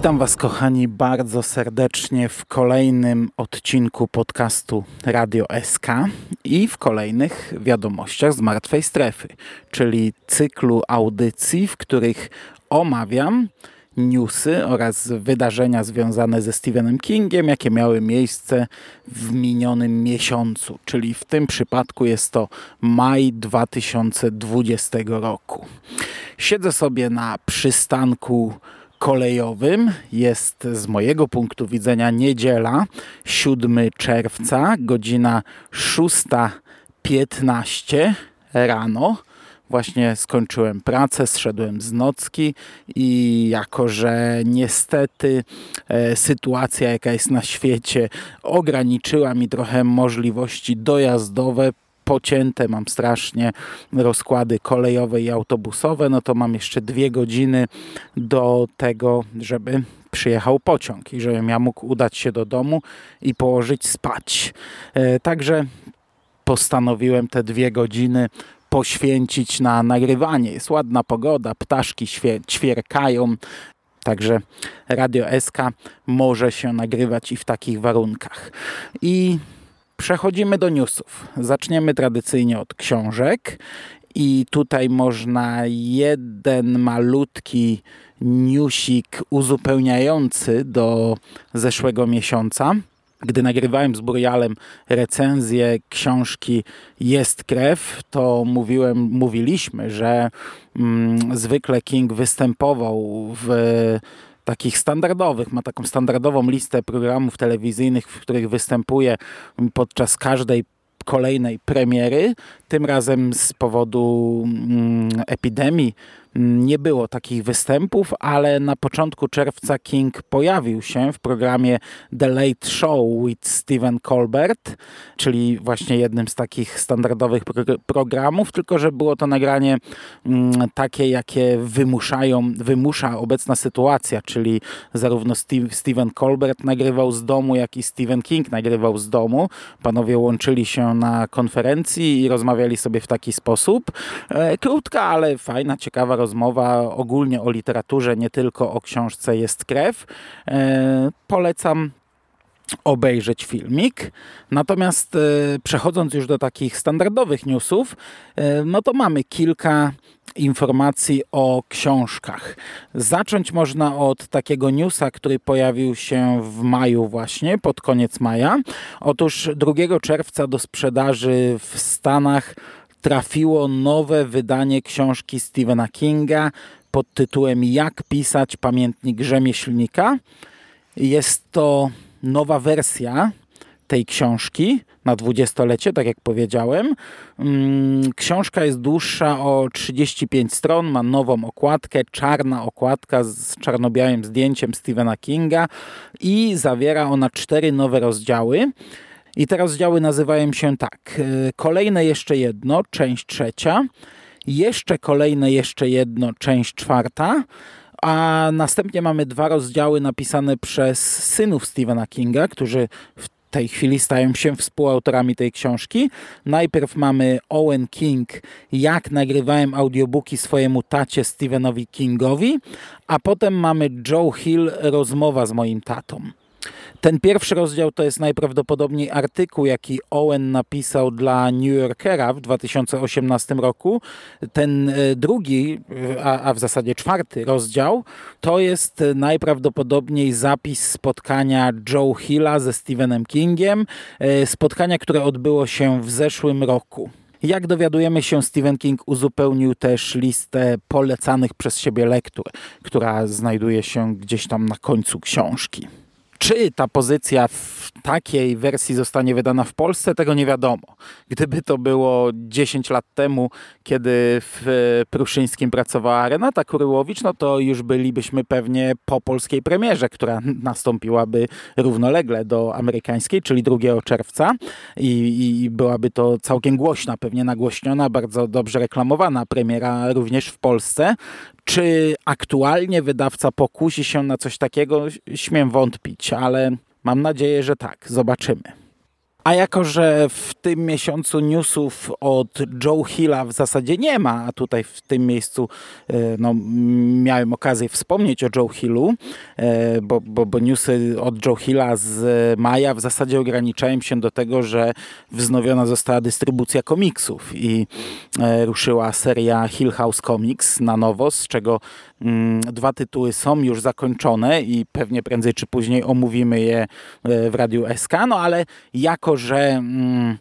Witam Was, kochani, bardzo serdecznie w kolejnym odcinku podcastu Radio SK i w kolejnych wiadomościach z martwej strefy, czyli cyklu audycji, w których omawiam newsy oraz wydarzenia związane ze Stephenem Kingiem, jakie miały miejsce w minionym miesiącu, czyli w tym przypadku jest to maj 2020 roku. Siedzę sobie na przystanku kolejowym. Jest z mojego punktu widzenia niedziela, 7 czerwca, godzina 6.15 rano. Właśnie skończyłem pracę, zszedłem z nocki i jako, że niestety e, sytuacja, jaka jest na świecie, ograniczyła mi trochę możliwości dojazdowe, pocięte, mam strasznie rozkłady kolejowe i autobusowe, no to mam jeszcze dwie godziny do tego, żeby przyjechał pociąg i żebym ja mógł udać się do domu i położyć spać. E, także postanowiłem te dwie godziny poświęcić na nagrywanie. Jest ładna pogoda, ptaszki ćwierkają, także Radio SK może się nagrywać i w takich warunkach. I Przechodzimy do newsów. Zaczniemy tradycyjnie od książek i tutaj można jeden malutki newsik uzupełniający do zeszłego miesiąca. Gdy nagrywałem z Burialem recenzję książki Jest krew, to mówiłem, mówiliśmy, że mm, zwykle King występował w takich standardowych. Ma taką standardową listę programów telewizyjnych, w których występuje podczas każdej kolejnej premiery. Tym razem z powodu mm, epidemii nie było takich występów, ale na początku czerwca King pojawił się w programie The Late Show with Stephen Colbert, czyli właśnie jednym z takich standardowych pro programów, tylko że było to nagranie mm, takie, jakie wymuszają, wymusza obecna sytuacja, czyli zarówno Steve, Stephen Colbert nagrywał z domu, jak i Stephen King nagrywał z domu. Panowie łączyli się na konferencji i rozmawiali sobie w taki sposób. E, krótka, ale fajna, ciekawa rozmowa ogólnie o literaturze, nie tylko o książce Jest krew. E, polecam obejrzeć filmik. Natomiast e, przechodząc już do takich standardowych newsów, e, no to mamy kilka informacji o książkach. Zacząć można od takiego newsa, który pojawił się w maju właśnie, pod koniec maja. Otóż 2 czerwca do sprzedaży w Stanach trafiło nowe wydanie książki Stephena Kinga pod tytułem Jak pisać pamiętnik rzemieślnika. Jest to nowa wersja tej książki na dwudziestolecie, tak jak powiedziałem. Mm, książka jest dłuższa o 35 stron, ma nową okładkę, czarna okładka z czarno-białym zdjęciem Stephena Kinga i zawiera ona cztery nowe rozdziały. I te rozdziały nazywają się tak. E, kolejne jeszcze jedno, część trzecia. Jeszcze kolejne jeszcze jedno, część czwarta. A następnie mamy dwa rozdziały napisane przez synów Stephena Kinga, którzy w tej chwili stają się współautorami tej książki. Najpierw mamy Owen King, jak nagrywałem audiobooki swojemu tacie Stephenowi Kingowi, a potem mamy Joe Hill, rozmowa z moim tatą. Ten pierwszy rozdział to jest najprawdopodobniej artykuł, jaki Owen napisał dla New Yorkera w 2018 roku. Ten e, drugi, a, a w zasadzie czwarty rozdział, to jest najprawdopodobniej zapis spotkania Joe Hilla ze Stephenem Kingiem. E, spotkania, które odbyło się w zeszłym roku. Jak dowiadujemy się, Stephen King uzupełnił też listę polecanych przez siebie lektur, która znajduje się gdzieś tam na końcu książki. Czy ta pozycja w takiej wersji zostanie wydana w Polsce, tego nie wiadomo. Gdyby to było 10 lat temu, kiedy w Pruszyńskim pracowała Renata Kuryłowicz, no to już bylibyśmy pewnie po polskiej premierze, która nastąpiłaby równolegle do amerykańskiej, czyli 2 czerwca i, i byłaby to całkiem głośna, pewnie nagłośniona, bardzo dobrze reklamowana premiera również w Polsce. Czy aktualnie wydawca pokusi się na coś takiego? Śmiem wątpić, ale mam nadzieję, że tak. Zobaczymy. A jako, że w tym miesiącu newsów od Joe Hilla w zasadzie nie ma, a tutaj w tym miejscu e, no, miałem okazję wspomnieć o Joe Hillu, e, bo, bo, bo newsy od Joe Hilla z maja w zasadzie ograniczają się do tego, że wznowiona została dystrybucja komiksów i e, ruszyła seria Hill House Comics na nowo, z czego mm, dwa tytuły są już zakończone i pewnie prędzej czy później omówimy je w Radiu SK, no ale jako, że mm,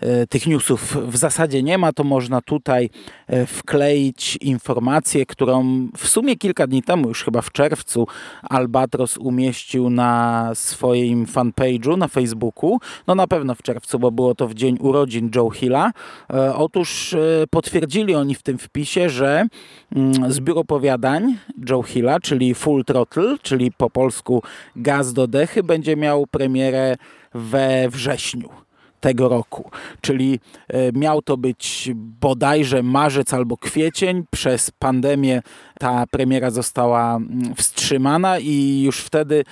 e, tych newsów w zasadzie nie ma, to można tutaj e, wkleić informację, którą w sumie kilka dni temu, już chyba w czerwcu, Albatros umieścił na swoim fanpage'u na Facebooku. No na pewno w czerwcu, bo było to w dzień urodzin Joe Hilla. E, otóż potwierdzili oni w tym wpisie, że mm, zbiór opowiadań Joe Hilla, czyli Full Throttle, czyli po polsku Gaz do dechy, będzie miał premierę we wrześniu tego roku. Czyli e, miał to być bodajże marzec albo kwiecień. Przez pandemię ta premiera została mm, wstrzymana i już wtedy,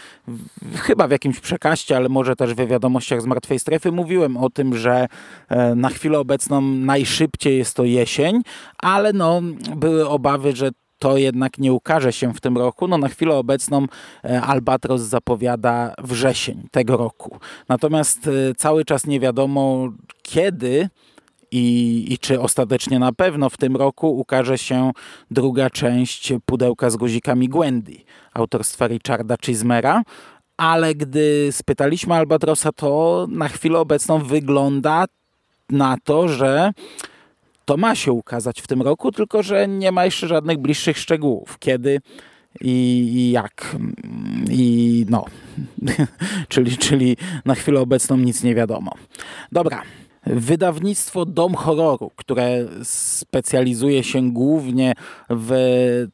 chyba w jakimś przekaście, ale może też w wiadomościach z Martwej Strefy, mówiłem o tym, że e, na chwilę obecną najszybciej jest to jesień, ale no, były obawy, że to jednak nie ukaże się w tym roku. No na chwilę obecną e, Albatros zapowiada wrzesień tego roku. Natomiast e, cały czas nie wiadomo kiedy i, i czy ostatecznie na pewno w tym roku ukaże się druga część pudełka z guzikami Gwendy autorstwa Richarda Chismera ale gdy spytaliśmy Albatrosa, to na chwilę obecną wygląda na to, że to ma się ukazać w tym roku, tylko że nie ma jeszcze żadnych bliższych szczegółów. Kiedy i, jak. I no. czyli, czyli na chwilę obecną nic nie wiadomo. Dobra. Wydawnictwo Dom Horroru, które specjalizuje się głównie w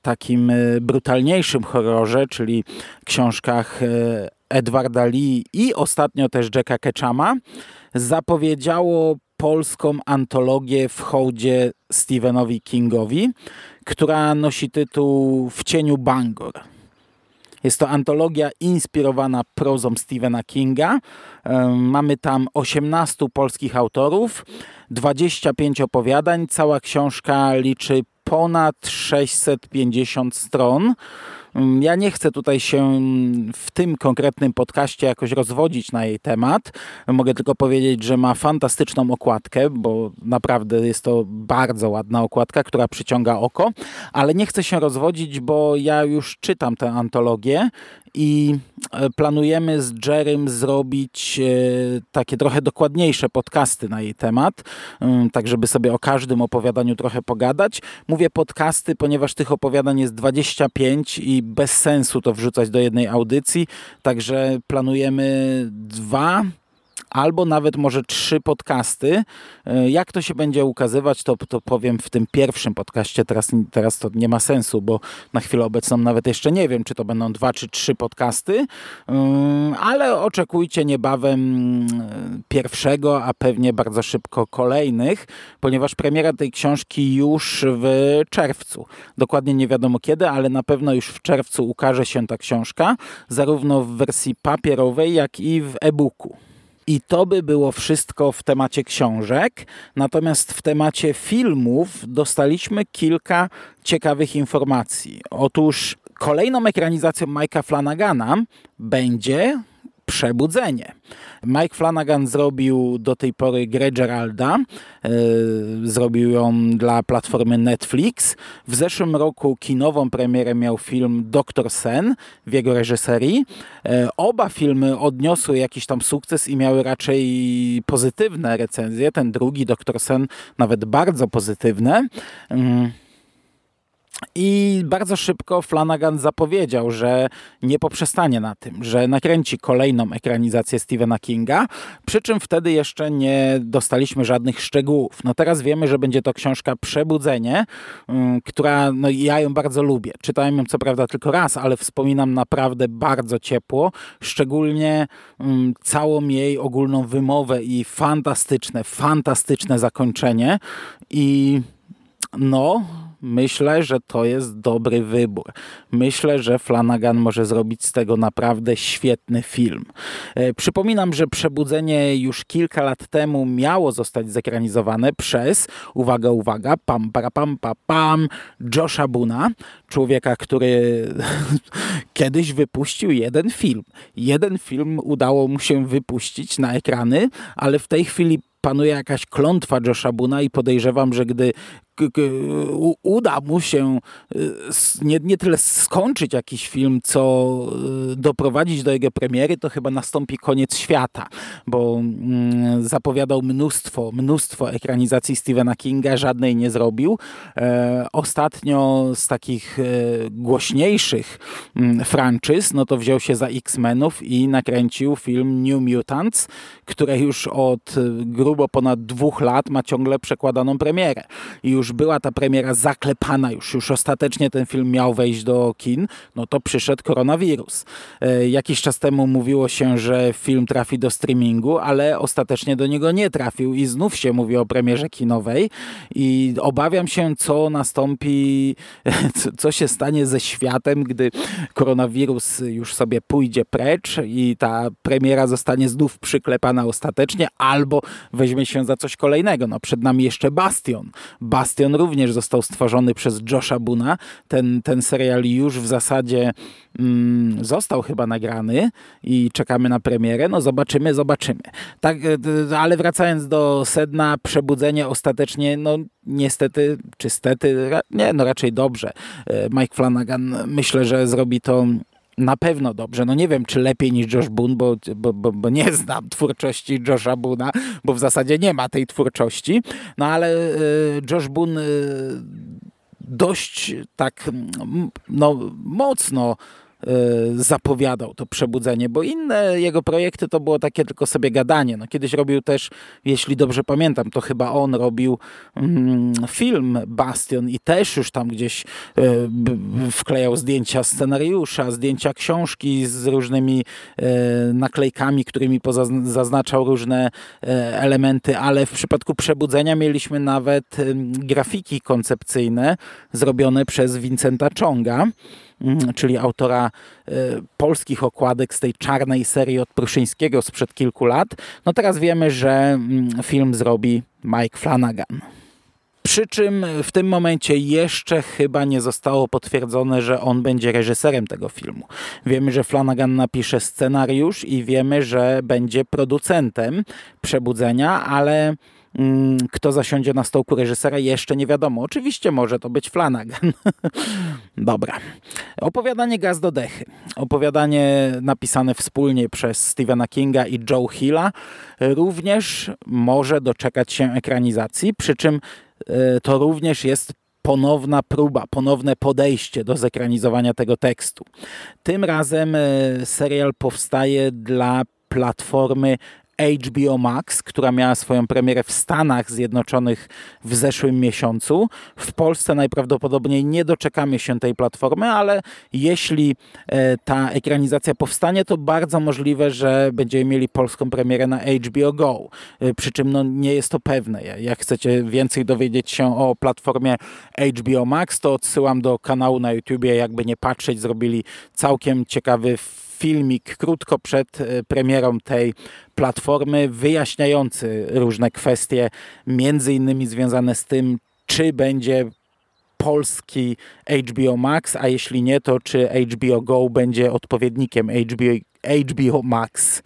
takim brutalniejszym horrorze, czyli książkach e, Edwarda Lee i ostatnio też Jacka Ketchama, zapowiedziało polską antologię w hołdzie Stephenowi Kingowi, która nosi tytuł W cieniu Bangor. Jest to antologia inspirowana prozą Stephena Kinga. Mamy tam 18 polskich autorów, 25 opowiadań. Cała książka liczy ponad 650 stron. Mm, ja nie chcę tutaj się w tym konkretnym podcaście jakoś rozwodzić na jej temat. Mogę tylko powiedzieć, że ma fantastyczną okładkę, bo naprawdę jest to bardzo ładna okładka, która przyciąga oko, ale nie chcę się rozwodzić, bo ja już czytam tę antologię i e, planujemy z Jerem zrobić e, takie trochę dokładniejsze podcasty na jej temat, mm, tak żeby sobie o każdym opowiadaniu trochę pogadać. Mówię podcasty, ponieważ tych opowiadań jest 25 i bez sensu to wrzucać do jednej audycji, także planujemy dwa albo nawet może trzy podcasty. E, jak to się będzie ukazywać, to, to powiem w tym pierwszym podcaście. Teraz, teraz to nie ma sensu, bo na chwilę obecną nawet jeszcze nie wiem, czy to będą dwa czy trzy podcasty, e, ale oczekujcie niebawem e, pierwszego, a pewnie bardzo szybko kolejnych, ponieważ premiera tej książki już w czerwcu. Dokładnie nie wiadomo kiedy, ale na pewno już w czerwcu ukaże się ta książka, zarówno w wersji papierowej, jak i w e-booku. I to by było wszystko w temacie książek. Natomiast w temacie filmów dostaliśmy kilka ciekawych informacji. Otóż kolejną ekranizacją Mike'a Flanagana będzie Przebudzenie. Mike Flanagan zrobił do tej pory grę Geralda, e, zrobił ją dla platformy Netflix. W zeszłym roku kinową premierę miał film Doktor Sen w jego reżyserii. E, oba filmy odniosły jakiś tam sukces i miały raczej pozytywne recenzje. Ten drugi, Doktor Sen, nawet bardzo pozytywne. Mm. I bardzo szybko Flanagan zapowiedział, że nie poprzestanie na tym, że nakręci kolejną ekranizację Stephena Kinga, przy czym wtedy jeszcze nie dostaliśmy żadnych szczegółów. No teraz wiemy, że będzie to książka Przebudzenie, mm, która, no ja ją bardzo lubię. Czytałem ją co prawda tylko raz, ale wspominam naprawdę bardzo ciepło, szczególnie um, całą jej ogólną wymowę i fantastyczne, fantastyczne zakończenie i no Myślę, że to jest dobry wybór. Myślę, że Flanagan może zrobić z tego naprawdę świetny film. E, przypominam, że Przebudzenie już kilka lat temu miało zostać zekranizowane przez, uwaga, uwaga, pam, para, pam, pa, pam, Josha Buna, człowieka, który kiedyś wypuścił jeden film. Jeden film udało mu się wypuścić na ekrany, ale w tej chwili panuje jakaś klątwa Josha Buna i podejrzewam, że gdy uda mu się y, nie, nie tyle skończyć jakiś film, co y, doprowadzić do jego premiery, to chyba nastąpi koniec świata, bo mm, zapowiadał mnóstwo, mnóstwo ekranizacji Stephena Kinga, żadnej nie zrobił. E, ostatnio z takich e, głośniejszych mm, franczyz, no to wziął się za X-Menów i nakręcił film New Mutants, które już od grubo ponad dwóch lat ma ciągle przekładaną premierę. I już była ta premiera zaklepana, już, już ostatecznie ten film miał wejść do kin, no to przyszedł koronawirus. E, jakiś czas temu mówiło się, że film trafi do streamingu, ale ostatecznie do niego nie trafił i znów się mówi o premierze kinowej i obawiam się, co nastąpi, co się stanie ze światem, gdy koronawirus już sobie pójdzie precz i ta premiera zostanie znów przyklepana ostatecznie, albo weźmie się za coś kolejnego. No przed nami jeszcze Bastion. Bastion również został stworzony przez Josha Buna. Ten, ten serial już w zasadzie mm, został chyba nagrany i czekamy na premierę. No zobaczymy, zobaczymy. Tak, e, ale wracając do sedna, przebudzenie ostatecznie, no niestety, czy stety, nie, no raczej dobrze. E, Mike Flanagan myślę, że zrobi to na pewno dobrze. No nie wiem, czy lepiej niż Josh Boone, bo, bo, bo, bo, nie znam twórczości Josha Boona, bo w zasadzie nie ma tej twórczości. No ale y, Josh Boone y, dość tak no, mocno zapowiadał to przebudzenie, bo inne jego projekty to było takie tylko sobie gadanie. No, kiedyś robił też, jeśli dobrze pamiętam, to chyba on robił mm, film Bastion i też już tam gdzieś y, wklejał zdjęcia scenariusza, zdjęcia książki z różnymi y, naklejkami, którymi zaznaczał różne y, elementy, ale w przypadku przebudzenia mieliśmy nawet y, grafiki koncepcyjne zrobione przez Vincenta Chonga. Mhm, czyli autora e, polskich okładek z tej czarnej serii od Pruszyńskiego sprzed kilku lat. No teraz wiemy, że mm, film zrobi Mike Flanagan. Przy czym w tym momencie jeszcze chyba nie zostało potwierdzone, że on będzie reżyserem tego filmu. Wiemy, że Flanagan napisze scenariusz i wiemy, że będzie producentem Przebudzenia, ale kto zasiądzie na stołku reżysera, jeszcze nie wiadomo. Oczywiście może to być Flanagan. Dobra. Opowiadanie Gaz do Dechy. Opowiadanie napisane wspólnie przez Stephena Kinga i Joe Hilla również może doczekać się ekranizacji, przy czym e, to również jest ponowna próba, ponowne podejście do zekranizowania tego tekstu. Tym razem e, serial powstaje dla platformy HBO Max, która miała swoją premierę w Stanach Zjednoczonych w zeszłym miesiącu. W Polsce najprawdopodobniej nie doczekamy się tej platformy, ale jeśli e, ta ekranizacja powstanie, to bardzo możliwe, że będziemy mieli polską premierę na HBO Go. E, przy czym no, nie jest to pewne. Jak chcecie więcej dowiedzieć się o platformie HBO Max, to odsyłam do kanału na YouTubie, jakby nie patrzeć, zrobili całkiem ciekawy filmik krótko przed e, premierą tej platformy, wyjaśniający różne kwestie, między innymi związane z tym, czy będzie polski HBO Max, a jeśli nie, to czy HBO Go będzie odpowiednikiem HBO, HBO Max.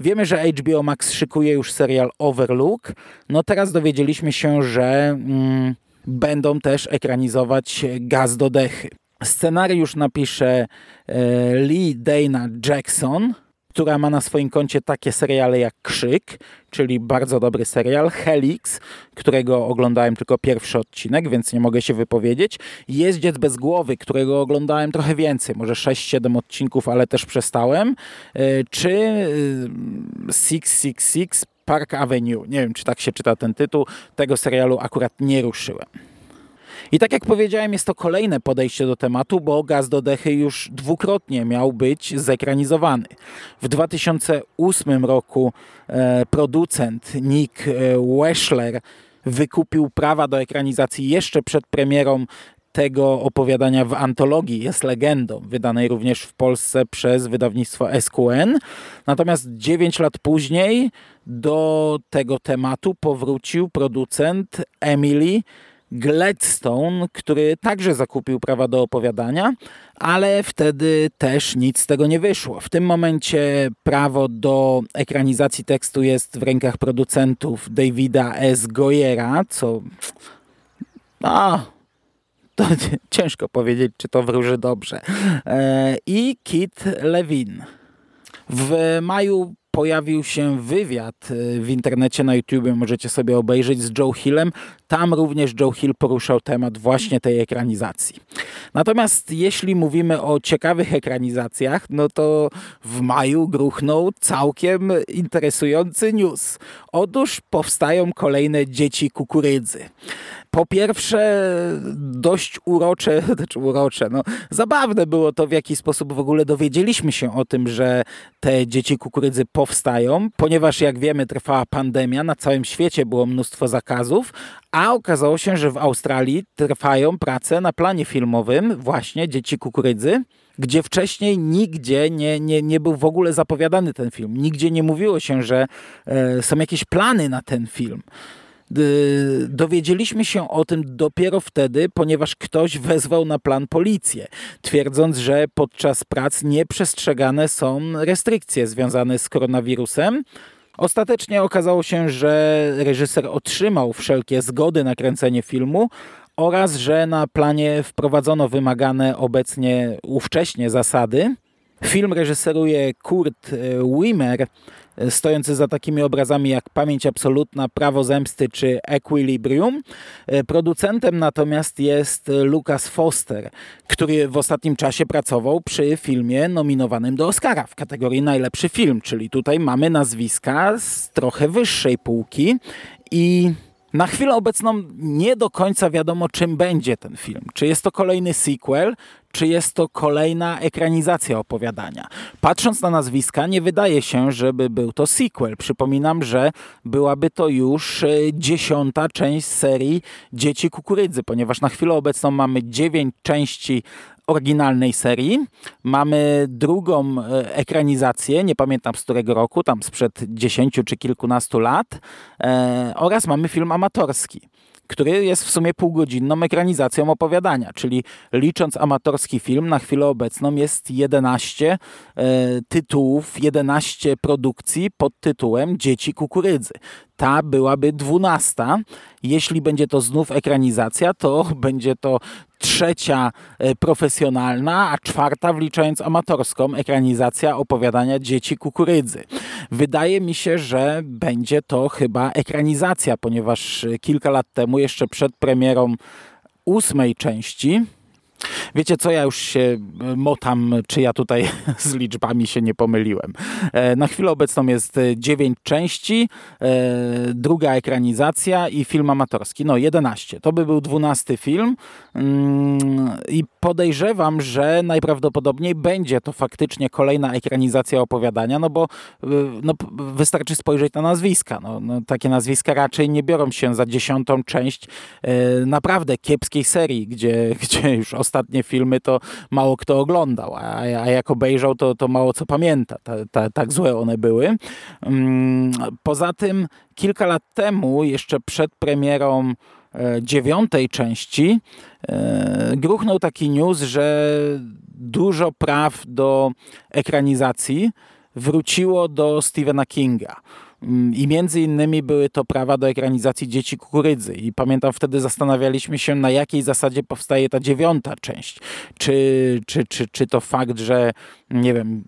Wiemy, że HBO Max szykuje już serial Overlook. No teraz dowiedzieliśmy się, że mm, będą też ekranizować Gaz do Dechy. Scenariusz napisze e, Lee Dana Jackson. która ma na swoim koncie takie seriale jak Krzyk, czyli bardzo dobry serial, Helix, którego oglądałem tylko pierwszy odcinek, więc nie mogę się wypowiedzieć, Jeździec bez głowy, którego oglądałem trochę więcej, może 6-7 odcinków, ale też przestałem, e, czy 666 Park Avenue. Nie wiem, czy tak się czyta ten tytuł. Tego serialu akurat nie ruszyłem. I tak jak powiedziałem, jest to kolejne podejście do tematu, bo Gaz do Dechy już dwukrotnie miał być zekranizowany. W 2008 roku e, producent Nick e, Weschler wykupił prawa do ekranizacji jeszcze przed premierą tego opowiadania w antologii jest legendą, wydanej również w Polsce przez wydawnictwo SQN. Natomiast 9 lat później do tego tematu powrócił producent Emily Gladstone, który także zakupił prawa do opowiadania, ale wtedy też nic z tego nie wyszło. W tym momencie prawo do ekranizacji tekstu jest w rękach producentów Davida S. Goyera, co... A, to ciężko powiedzieć, czy to wróży dobrze. E, I Kit Levin. W maju pojawił się wywiad e, w internecie na YouTube, możecie sobie obejrzeć z Joe Hillem. Tam również Joe Hill poruszał temat właśnie tej ekranizacji. Natomiast jeśli mówimy o ciekawych ekranizacjach, no to w maju gruchnął całkiem interesujący news. Otóż powstają kolejne dzieci kukurydzy po pierwsze dość urocze, znaczy urocze, no zabawne było to w jaki sposób w ogóle dowiedzieliśmy się o tym, że te dzieci kukurydzy powstają, ponieważ jak wiemy trwała pandemia, na całym świecie było mnóstwo zakazów, a okazało się, że w Australii trwają prace na planie filmowym właśnie Dzieci Kukurydzy, gdzie wcześniej nigdzie nie, nie, nie był w ogóle zapowiadany ten film. Nigdzie nie mówiło się, że e, są jakieś plany na ten film. Y, dowiedzieliśmy się o tym dopiero wtedy, ponieważ ktoś wezwał na plan policję, twierdząc, że podczas prac nieprzestrzegane są restrykcje związane z koronawirusem. Ostatecznie okazało się, że reżyser otrzymał wszelkie zgody na kręcenie filmu oraz, że na planie wprowadzono wymagane obecnie ówcześnie zasady. Film reżyseruje Kurt Wimmer, stojący za takimi obrazami jak Pamięć Absolutna, Prawo Zemsty czy Equilibrium. E, producentem natomiast jest Lucas Foster, który w ostatnim czasie pracował przy filmie nominowanym do Oscara w kategorii najlepszy film, czyli tutaj mamy nazwiska z trochę wyższej półki i na chwilę obecną nie do końca wiadomo, czym będzie ten film. Czy jest to kolejny sequel, czy jest to kolejna ekranizacja opowiadania. Patrząc na nazwiska, nie wydaje się, żeby był to sequel. Przypominam, że byłaby to już e, dziesiąta część serii Dzieci Kukurydzy, ponieważ na chwilę obecną mamy dziewięć części oryginalnej serii. Mamy drugą e, ekranizację, nie pamiętam z którego roku, tam sprzed dziesięciu czy kilkunastu lat, e, oraz mamy film amatorski który jest w sumie półgodzinną ekranizacją opowiadania, czyli licząc amatorski film, na chwilę obecną jest 11 e, tytułów, 11 produkcji pod tytułem Dzieci Kukurydzy. Ta byłaby dwunasta. Jeśli będzie to znów ekranizacja, to będzie to trzecia e, profesjonalna, a czwarta wliczając amatorską ekranizacja opowiadania Dzieci Kukurydzy. Wydaje mi się, że będzie to chyba ekranizacja, ponieważ kilka lat temu, jeszcze przed premierą ósmej części, Wiecie co, ja już się e, motam, czy ja tutaj z liczbami się nie pomyliłem. E, na chwilę obecną jest 9 części, e, druga ekranizacja i film amatorski. No 11. To by był 12 film mm, i podejrzewam, że najprawdopodobniej będzie to faktycznie kolejna ekranizacja opowiadania, no bo no, wystarczy spojrzeć na nazwiska. No, no, takie nazwiska raczej nie biorą się za dziesiątą część naprawdę kiepskiej serii, gdzie, gdzie już ostatnie filmy to mało kto oglądał, a, a jak obejrzał, to, to mało co pamięta. Ta, ta, tak złe one były. Mm, poza tym kilka lat temu, jeszcze przed premierą e, dziewiątej części, e, gruchnął taki news, że dużo praw do ekranizacji wróciło do Stephena Kinga. Mm, I między innymi były to prawa do ekranizacji Dzieci Kukurydzy. I pamiętam wtedy zastanawialiśmy się, na jakiej zasadzie powstaje ta dziewiąta część. Czy, czy, czy, czy to fakt, że nie wiem,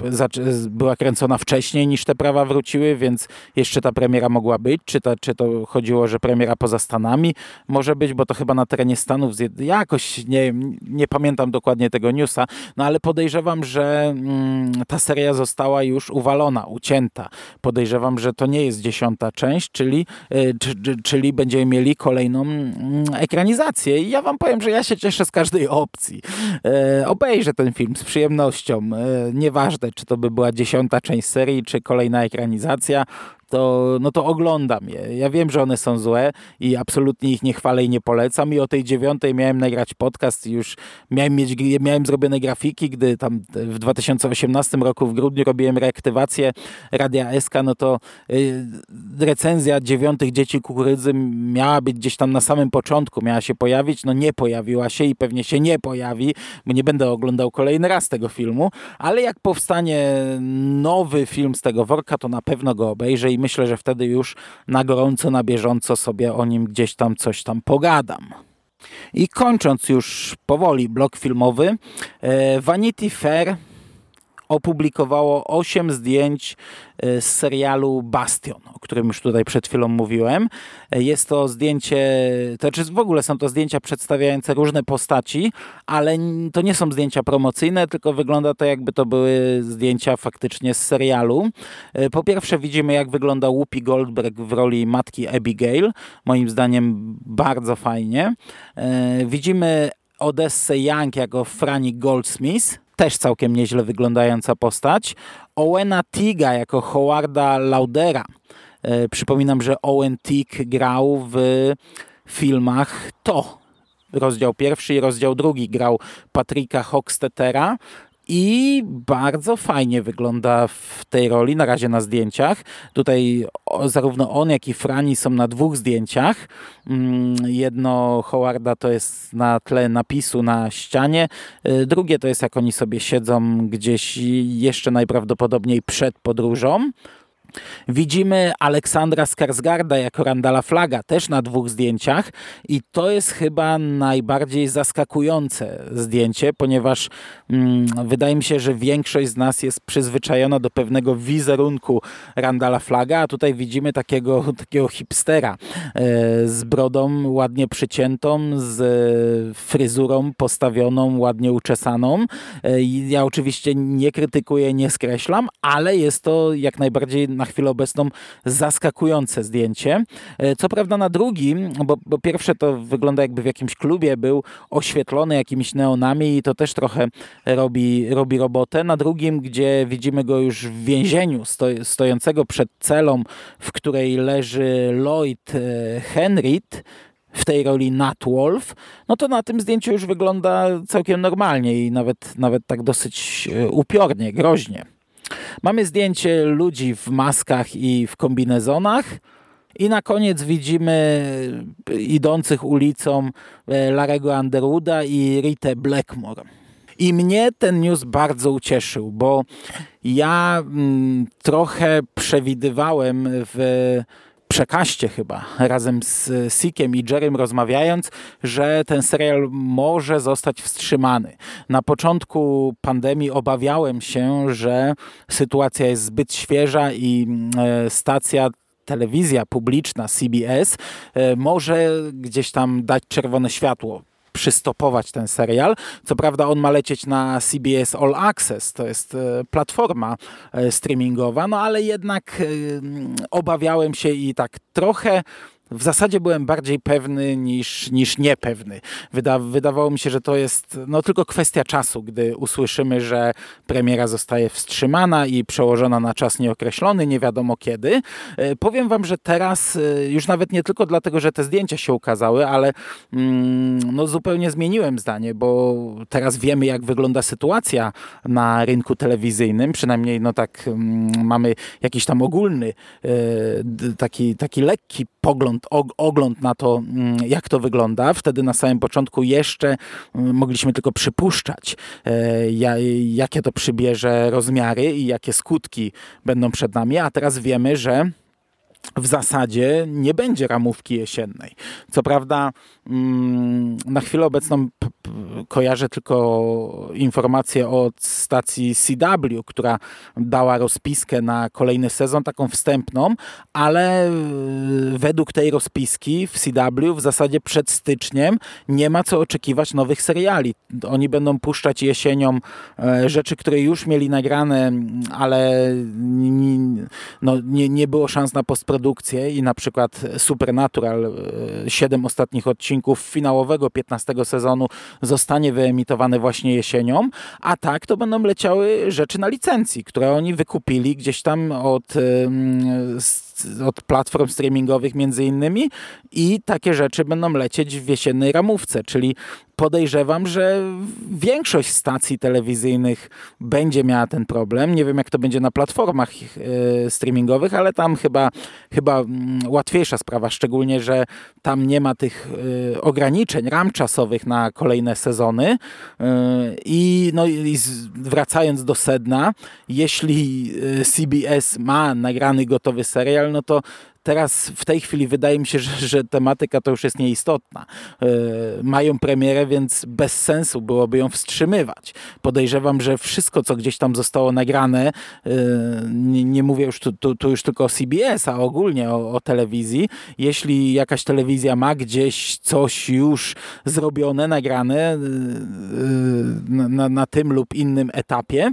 była kręcona wcześniej niż te prawa wróciły, więc jeszcze ta premiera mogła być, czy, ta, czy to chodziło, że premiera poza Stanami może być, bo to chyba na terenie Stanów jakoś nie, nie pamiętam dokładnie tego newsa, no ale podejrzewam, że mm, ta seria została już uwalona, ucięta. Podejrzewam, że to nie jest dziesiąta część, czyli, y, czyli będziemy mieli kolejną mm, ekranizację i ja wam powiem, że ja się cieszę z każdej opcji. E, obejrzę ten film z przyjemnością. E, nieważne, czy to by była dziesiąta część serii, czy kolejna ekranizacja to, no to oglądam je. Ja wiem, że one są złe i absolutnie ich nie chwalę i nie polecam. I o tej dziewiątej miałem nagrać podcast już miałem, mieć, miałem zrobione grafiki, gdy tam w 2018 roku w grudniu robiłem reaktywację Radia SK, no to y, recenzja dziewiątych Dzieci Kukurydzy miała być gdzieś tam na samym początku, miała się pojawić, no nie pojawiła się i pewnie się nie pojawi, bo nie będę oglądał kolejny raz tego filmu, ale jak powstanie nowy film z tego worka, to na pewno go obejrzę i myślę, że wtedy już na gorąco, na bieżąco sobie o nim gdzieś tam coś tam pogadam. I kończąc już powoli blok filmowy, e, Vanity Fair opublikowało 8 zdjęć e, z serialu Bastion, o którym już tutaj przed chwilą mówiłem. E, jest to zdjęcie, to znaczy w ogóle są to zdjęcia przedstawiające różne postaci, ale to nie są zdjęcia promocyjne, tylko wygląda to jakby to były zdjęcia faktycznie z serialu. E, po pierwsze widzimy jak wygląda Whoopi Goldberg w roli matki Abigail, moim zdaniem bardzo fajnie. Widzimy Odessę Young jako Franny Goldsmith, też całkiem nieźle wyglądająca postać. Owena Tiga jako Howarda Laudera. E, przypominam, że Owen Tig grał w filmach To. Rozdział pierwszy i rozdział drugi grał Patryka Hockstetera i bardzo fajnie wygląda w tej roli, na razie na zdjęciach. Tutaj zarówno on, jak i Frani są na dwóch zdjęciach. Mm, jedno Howarda to jest na tle napisu na ścianie, y, drugie to jest jak oni sobie siedzą gdzieś jeszcze najprawdopodobniej przed podróżą. Widzimy Aleksandra Skarsgarda jako Randala Flaga też na dwóch zdjęciach i to jest chyba najbardziej zaskakujące zdjęcie, ponieważ mm, wydaje mi się, że większość z nas jest przyzwyczajona do pewnego wizerunku Randala Flaga, a tutaj widzimy takiego, takiego hipstera e, z brodą ładnie przyciętą, z fryzurą postawioną, ładnie uczesaną. E, ja oczywiście nie krytykuję, nie skreślam, ale jest to jak najbardziej na chwilę obecną zaskakujące zdjęcie. E, co prawda na drugim, bo, bo pierwsze to wygląda jakby w jakimś klubie był oświetlony jakimiś neonami i to też trochę robi, robi robotę. Na drugim, gdzie widzimy go już w więzieniu, sto, stojącego przed celą, w której leży Lloyd e, Henrit, w tej roli Nat Wolf, no to na tym zdjęciu już wygląda całkiem normalnie i nawet, nawet tak dosyć e, upiornie, groźnie. Mamy zdjęcie ludzi w maskach i w kombinezonach. I na koniec widzimy idących ulicą e, Larego Underwooda i Ritę Blackmore. I mnie ten news bardzo ucieszył, bo ja mm, trochę przewidywałem w przekaście chyba, razem z Sikiem i Jerem rozmawiając, że ten serial może zostać wstrzymany. Na początku pandemii obawiałem się, że sytuacja jest zbyt świeża i e, stacja telewizja publiczna CBS e, może gdzieś tam dać czerwone światło przystopować ten serial. Co prawda on ma lecieć na CBS All Access, to jest e, platforma e, streamingowa, no ale jednak e, obawiałem się i tak trochę w zasadzie byłem bardziej pewny niż, niż niepewny. Wyda, wydawało mi się, że to jest no, tylko kwestia czasu, gdy usłyszymy, że premiera zostaje wstrzymana i przełożona na czas nieokreślony, nie wiadomo kiedy. E, powiem wam, że teraz e, już nawet nie tylko dlatego, że te zdjęcia się ukazały, ale mm, no, zupełnie zmieniłem zdanie, bo teraz wiemy, jak wygląda sytuacja na rynku telewizyjnym. Przynajmniej no tak mm, mamy jakiś tam ogólny, e, taki, taki lekki pogląd ogląd na to, mm, jak to wygląda. Wtedy na samym początku jeszcze mm, mogliśmy tylko przypuszczać, e, jakie to przybierze rozmiary i jakie skutki będą przed nami, a teraz wiemy, że w zasadzie nie będzie ramówki jesiennej. Co prawda mm, na chwilę obecną kojarzę tylko informację od stacji CW, która dała rozpiskę na kolejny sezon, taką wstępną, ale y, według tej rozpiski w CW w zasadzie przed styczniem nie ma co oczekiwać nowych seriali. Oni będą puszczać jesienią e, rzeczy, które już mieli nagrane, ale no, nie, nie było szans na postprodukcję i na przykład Supernatural, 7 e, ostatnich odcinków finałowego 15 sezonu zostanie wyemitowane właśnie jesienią, a tak to będą leciały rzeczy na licencji, które oni wykupili gdzieś tam od, od platform streamingowych między innymi i takie rzeczy będą lecieć w jesiennej ramówce, czyli podejrzewam, że większość stacji telewizyjnych będzie miała ten problem. Nie wiem, jak to będzie na platformach e, streamingowych, ale tam chyba, chyba mm, łatwiejsza sprawa, szczególnie, że tam nie ma tych e, ograniczeń, ram czasowych na kolejne sezony. E, I, no, i wracając do sedna, jeśli CBS ma nagrany gotowy serial, no to teraz w tej chwili wydaje mi się, że, że tematyka to już jest nieistotna. Yy, mają premierę, więc bez sensu byłoby ją wstrzymywać. Podejrzewam, że wszystko, co gdzieś tam zostało nagrane, yy, nie, nie, mówię już tu, tu, tu, już tylko o CBS, a ogólnie o, o telewizji. Jeśli jakaś telewizja ma gdzieś coś już zrobione, nagrane yy, na, na tym lub innym etapie,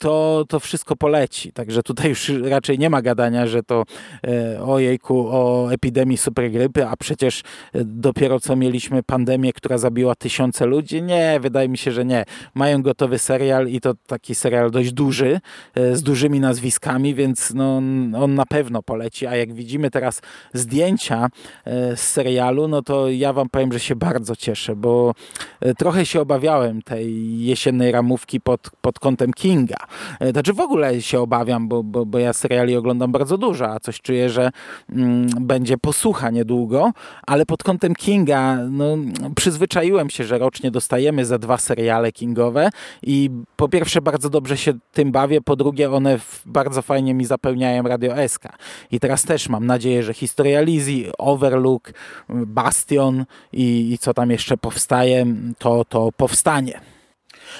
to, to wszystko poleci. Także tutaj już raczej nie ma gadania, że to e, ojejku, o epidemii supergrypy, a przecież e, dopiero co mieliśmy pandemię, która zabiła tysiące ludzi. Nie, wydaje mi się, że nie. Mają gotowy serial i to taki serial dość duży, e, z dużymi nazwiskami, więc no, on na pewno poleci. A jak widzimy teraz zdjęcia e, z serialu, no to ja wam powiem, że się bardzo cieszę, bo e, trochę się obawiałem tej jesiennej ramówki pod, pod kątem Kinga. E, znaczy w ogóle się obawiam, bo, bo, bo ja seriali oglądam bardzo dużo, a coś czuję, że mm, będzie posłucha niedługo, ale pod kątem Kinga no, przyzwyczaiłem się, że rocznie dostajemy za dwa seriale kingowe i po pierwsze bardzo dobrze się tym bawię, po drugie one bardzo fajnie mi zapełniają Radio SK. I teraz też mam nadzieję, że Historia Lizzie, Overlook, Bastion i, i co tam jeszcze powstaje, to, to powstanie.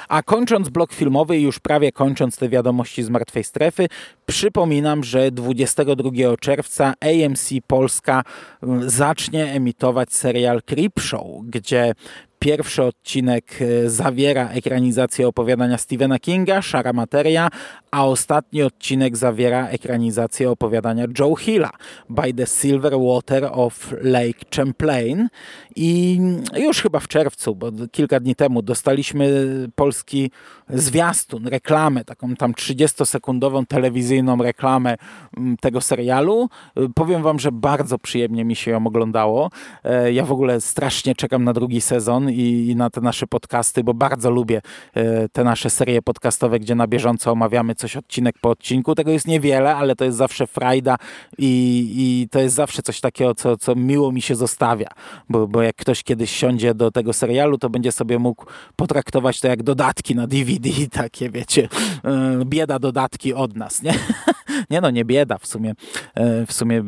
A kończąc blok filmowy i już prawie kończąc te wiadomości z martwej strefy, przypominam, że 22 czerwca AMC Polska mm, zacznie emitować serial Creepshow, gdzie Pierwszy odcinek e, zawiera ekranizację opowiadania Stephena Kinga, Szara Materia, a ostatni odcinek zawiera ekranizację opowiadania Joe Hilla, By the Silver Water of Lake Champlain. I już chyba w czerwcu, bo kilka dni temu dostaliśmy polski zwiastun, reklamę, taką tam 30-sekundową telewizyjną reklamę mm, tego serialu. Powiem wam, że bardzo przyjemnie mi się ją oglądało. E, ja w ogóle strasznie czekam na drugi sezon i, i na te nasze podcasty, bo bardzo lubię e, te nasze serie podcastowe, gdzie na bieżąco omawiamy coś odcinek po odcinku. Tego jest niewiele, ale to jest zawsze frajda i, i to jest zawsze coś takiego, co, co miło mi się zostawia, bo, bo jak ktoś kiedyś siądzie do tego serialu, to będzie sobie mógł potraktować to jak dodatki na DVD, takie wiecie, e, bieda dodatki od nas, nie? Nie no, nie bieda w sumie. E, w sumie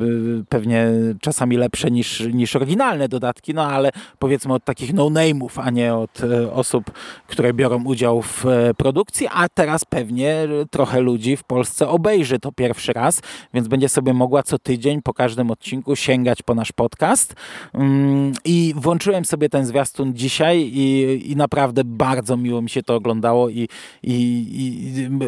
pewnie czasami lepsze niż, niż oryginalne dodatki, no ale powiedzmy od takich no-name'ów, a nie od e, osób, które biorą udział w e, produkcji, a teraz pewnie trochę ludzi w Polsce obejrzy to pierwszy raz, więc będzie sobie mogła co tydzień po każdym odcinku sięgać po nasz podcast. Mm, I włączyłem sobie ten zwiastun dzisiaj i, i naprawdę bardzo miło mi się to oglądało i, i,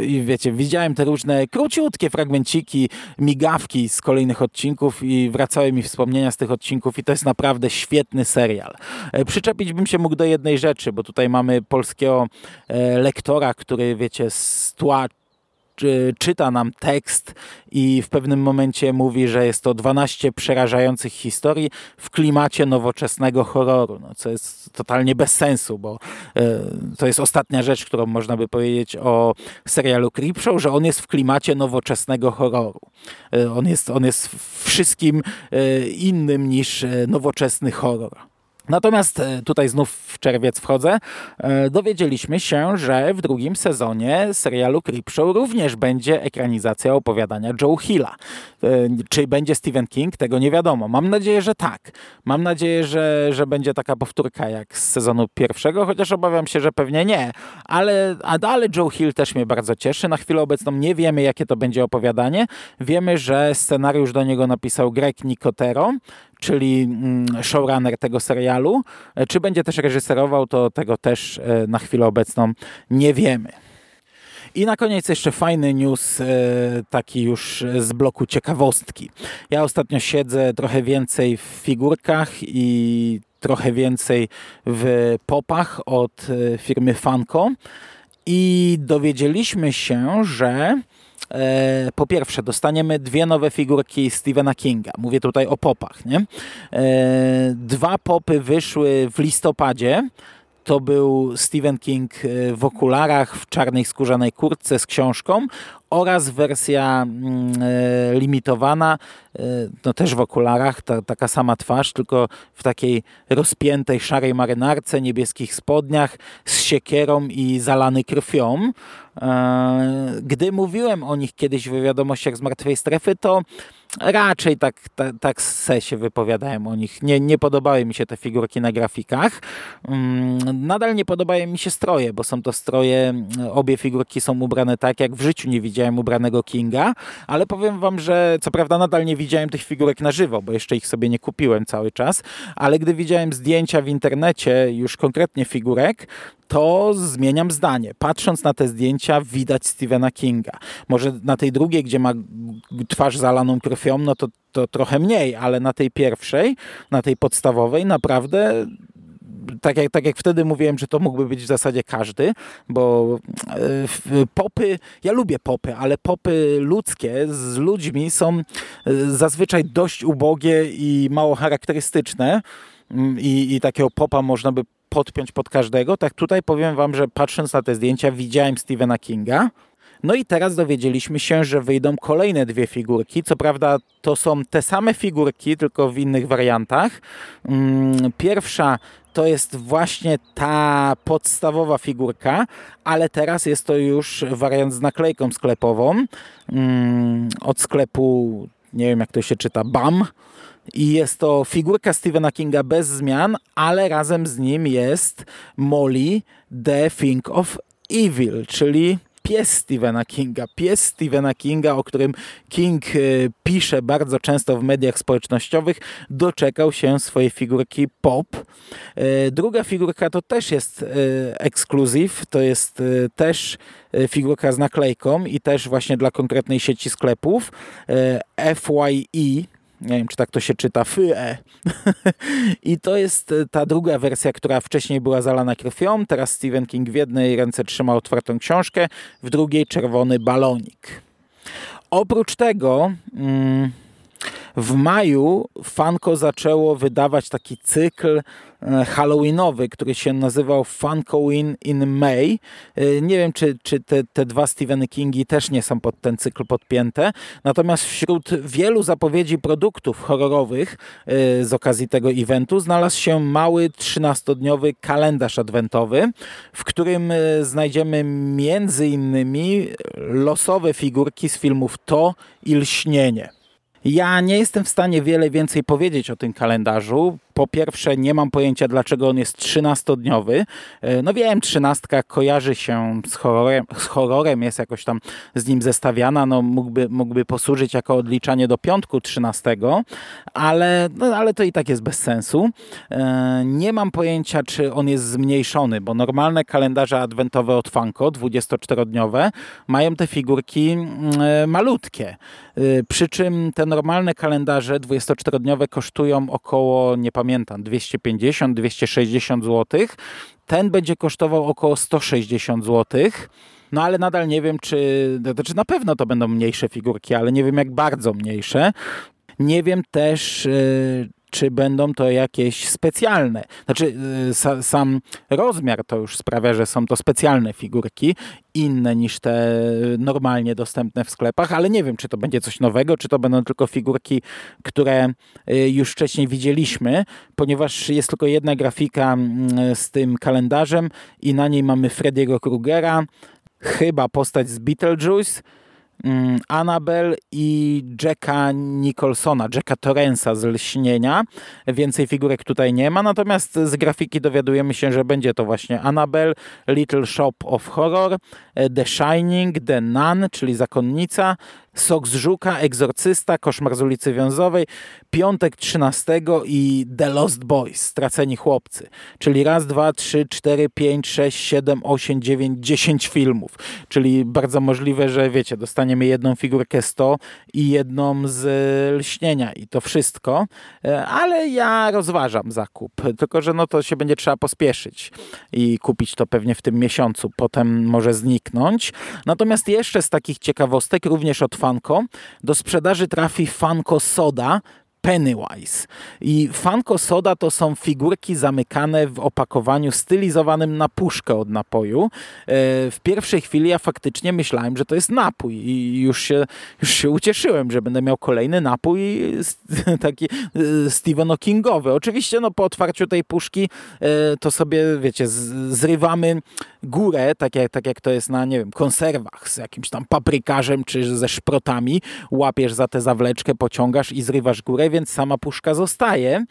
i, i wiecie, widziałem te różne króciutkie fragmenciki, migawki z kolejnych odcinków i wracały mi wspomnienia z tych odcinków i to jest naprawdę świetny serial. E, przyczepić bym się mógł do jednej rzeczy, bo tutaj mamy polskiego e, lektora, który wiecie, z tła czyta nam tekst i w pewnym momencie mówi, że jest to 12 przerażających historii w klimacie nowoczesnego horroru, no, co jest totalnie bez sensu, bo e, to jest ostatnia rzecz, którą można by powiedzieć o serialu Creepshow, że on jest w klimacie nowoczesnego horroru. E, on jest, on jest wszystkim e, innym niż nowoczesny horror. Natomiast e, tutaj znów w czerwiec wchodzę, e, dowiedzieliśmy się, że w drugim sezonie serialu Creepshow również będzie ekranizacja opowiadania Joe Hilla. E, czy będzie Stephen King? Tego nie wiadomo. Mam nadzieję, że tak. Mam nadzieję, że, że będzie taka powtórka jak z sezonu pierwszego, chociaż obawiam się, że pewnie nie. Ale, ale Joe Hill też mnie bardzo cieszy. Na chwilę obecną nie wiemy, jakie to będzie opowiadanie. Wiemy, że scenariusz do niego napisał Greg Nicotero, czyli mm, showrunner tego serialu. E, czy będzie też reżyserował, to tego też e, na chwilę obecną nie wiemy. I na koniec jeszcze fajny news, e, taki już z bloku ciekawostki. Ja ostatnio siedzę trochę więcej w figurkach i trochę więcej w popach od firmy Funko i dowiedzieliśmy się, że po pierwsze, dostaniemy dwie nowe figurki Stephena Kinga. Mówię tutaj o popach. Nie? E, dwa popy wyszły w listopadzie. To był Stephen King e, w okularach, w czarnej skórzanej kurtce z książką oraz wersja mm, limitowana, no też w okularach, ta, taka sama twarz, tylko w takiej rozpiętej szarej marynarce, niebieskich spodniach, z siekierą i zalany krwią. E, gdy mówiłem o nich kiedyś w wiadomościach z Martwej Strefy, to raczej tak, tak, tak se się wypowiadałem o nich. Nie, nie podobały mi się te figurki na grafikach. Mm, nadal nie podobają mi się stroje, bo są to stroje, obie figurki są ubrane tak, jak w życiu nie widziałem ubranego Kinga, ale powiem wam, że co prawda nadal nie widziałem tych figurek na żywo, bo jeszcze ich sobie nie kupiłem cały czas, ale gdy widziałem zdjęcia w internecie, już konkretnie figurek, to zmieniam zdanie. Patrząc na te zdjęcia, widać Stephena Kinga. Może na tej drugiej, gdzie ma twarz zalaną krwią, no to, to trochę mniej, ale na tej pierwszej, na tej podstawowej, naprawdę tak jak, tak jak wtedy mówiłem, że to mógłby być w zasadzie każdy, bo e, popy, ja lubię popy, ale popy ludzkie z ludźmi są e, zazwyczaj dość ubogie i mało charakterystyczne. Mm, I, i takiego popa można by podpiąć pod każdego. Tak tutaj powiem wam, że patrząc na te zdjęcia widziałem Stephena Kinga. No i teraz dowiedzieliśmy się, że wyjdą kolejne dwie figurki. Co prawda to są te same figurki, tylko w innych wariantach. Mm, pierwsza to jest właśnie ta podstawowa figurka, ale teraz jest to już wariant z naklejką sklepową mm, od sklepu, nie wiem jak to się czyta, BAM i jest to figurka Stephena Kinga bez zmian, ale razem z nim jest Molly The Thing of Evil, czyli pies Stephena Kinga. Pies Stephena Kinga, o którym King e, pisze bardzo często w mediach społecznościowych, doczekał się swojej figurki Pop. E, druga figurka to też jest e, ekskluzyw, to jest też figurka z naklejką i też właśnie dla konkretnej sieci sklepów. FYE nie wiem, czy tak to się czyta, FYE. I to jest e, ta druga wersja, która wcześniej była zalana krwią. Teraz Stephen King w jednej ręce trzyma otwartą książkę, w drugiej czerwony balonik. Oprócz tego... Mm, w maju Funko zaczęło wydawać taki cykl e, halloweenowy, który się nazywał Funkoween in May. E, nie wiem, czy, czy te, te dwa Stepheny Kingi też nie są pod ten cykl podpięte. Natomiast wśród wielu zapowiedzi produktów horrorowych e, z okazji tego eventu znalazł się mały 13-dniowy kalendarz adwentowy, w którym znajdziemy między innymi losowe figurki z filmów To i Lśnienie. Ja nie jestem w stanie wiele więcej powiedzieć o tym kalendarzu, po pierwsze, nie mam pojęcia, dlaczego on jest 13-dniowy. E, no wiem, trzynastka kojarzy się z horrorem, z horrorem, jest jakoś tam z nim zestawiana, no mógłby, mógłby posłużyć jako odliczanie do piątku 13, ale, no, ale to i tak jest bez sensu. E, nie mam pojęcia, czy on jest zmniejszony, bo normalne kalendarze adwentowe od Funko, 24-dniowe, mają te figurki mm, e, malutkie. Przy czym te normalne kalendarze 24-dniowe kosztują około, nie pamiętam, pamiętam, 250-260 zł. Ten będzie kosztował około 160 zł. No ale nadal nie wiem, czy, znaczy na pewno to będą mniejsze figurki, ale nie wiem jak bardzo mniejsze. Nie wiem też, e, czy będą to jakieś specjalne. Znaczy, y, sam rozmiar to już sprawia, że są to specjalne figurki, inne niż te normalnie dostępne w sklepach, ale nie wiem, czy to będzie coś nowego, czy to będą tylko figurki, które y, już wcześniej widzieliśmy, ponieważ jest tylko jedna grafika mm, z tym kalendarzem i na niej mamy Freddy'ego Krugera, chyba postać z Beetlejuice, Annabel i Jacka Nicholsona, Jacka Torrensa z Lśnienia. Więcej figurek tutaj nie ma, natomiast z grafiki dowiadujemy się, że będzie to właśnie Annabel, Little Shop of Horror, The Shining, The Nun, czyli Zakonnica, Sok z Żuka, Egzorcysta, Koszmar z ulicy Wiązowej, Piątek 13 i The Lost Boys, Straceni Chłopcy. Czyli raz, dwa, trzy, cztery, pięć, sześć, siedem, osiem, dziewięć, dziesięć filmów. Czyli bardzo możliwe, że wiecie, dostaniemy jedną figurkę 100 i jedną z Lśnienia i to wszystko. E, ale ja rozważam zakup, tylko że no to się będzie trzeba pospieszyć i kupić to pewnie w tym miesiącu. Potem może zniknąć. Natomiast jeszcze z takich ciekawostek, również od Do sprzedaży trafi Funko Soda, Pennywise. I Funko Soda to są figurki zamykane w opakowaniu stylizowanym na puszkę od napoju. E, w pierwszej chwili ja faktycznie myślałem, że to jest napój i już się, już się ucieszyłem, że będę miał kolejny napój taki e, Stephen Kingowy. Oczywiście no, po otwarciu tej puszki e, to sobie, wiecie, zrywamy górę, tak jak, tak jak to jest na, nie wiem, konserwach z jakimś tam paprykarzem czy ze szprotami. Łapiesz za tę zawleczkę, pociągasz i zrywasz górę, więc sama puszka zostaje. E,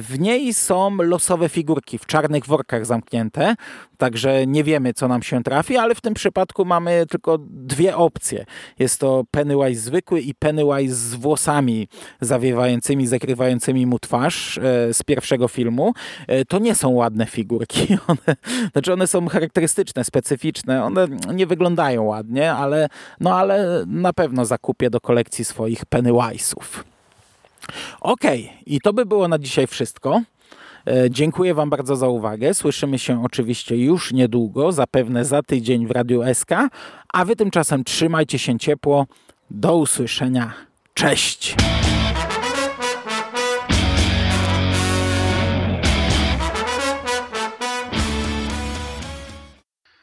w niej są losowe figurki w czarnych workach zamknięte, także nie wiemy, co nam się trafi, ale w tym przypadku mamy tylko dwie opcje. Jest to Pennywise zwykły i Pennywise z włosami zawiewającymi, zakrywającymi mu twarz e, z pierwszego filmu. E, to nie są ładne figurki. One, znaczy one są charakterystyczne, specyficzne. One nie wyglądają ładnie, ale, no ale na pewno zakupię do kolekcji swoich Pennywise'ów. Ok, i to by było na dzisiaj wszystko. E, dziękuję Wam bardzo za uwagę. Słyszymy się oczywiście już niedługo, zapewne za tydzień w Radiu SK, a Wy tymczasem trzymajcie się ciepło. Do usłyszenia. Cześć!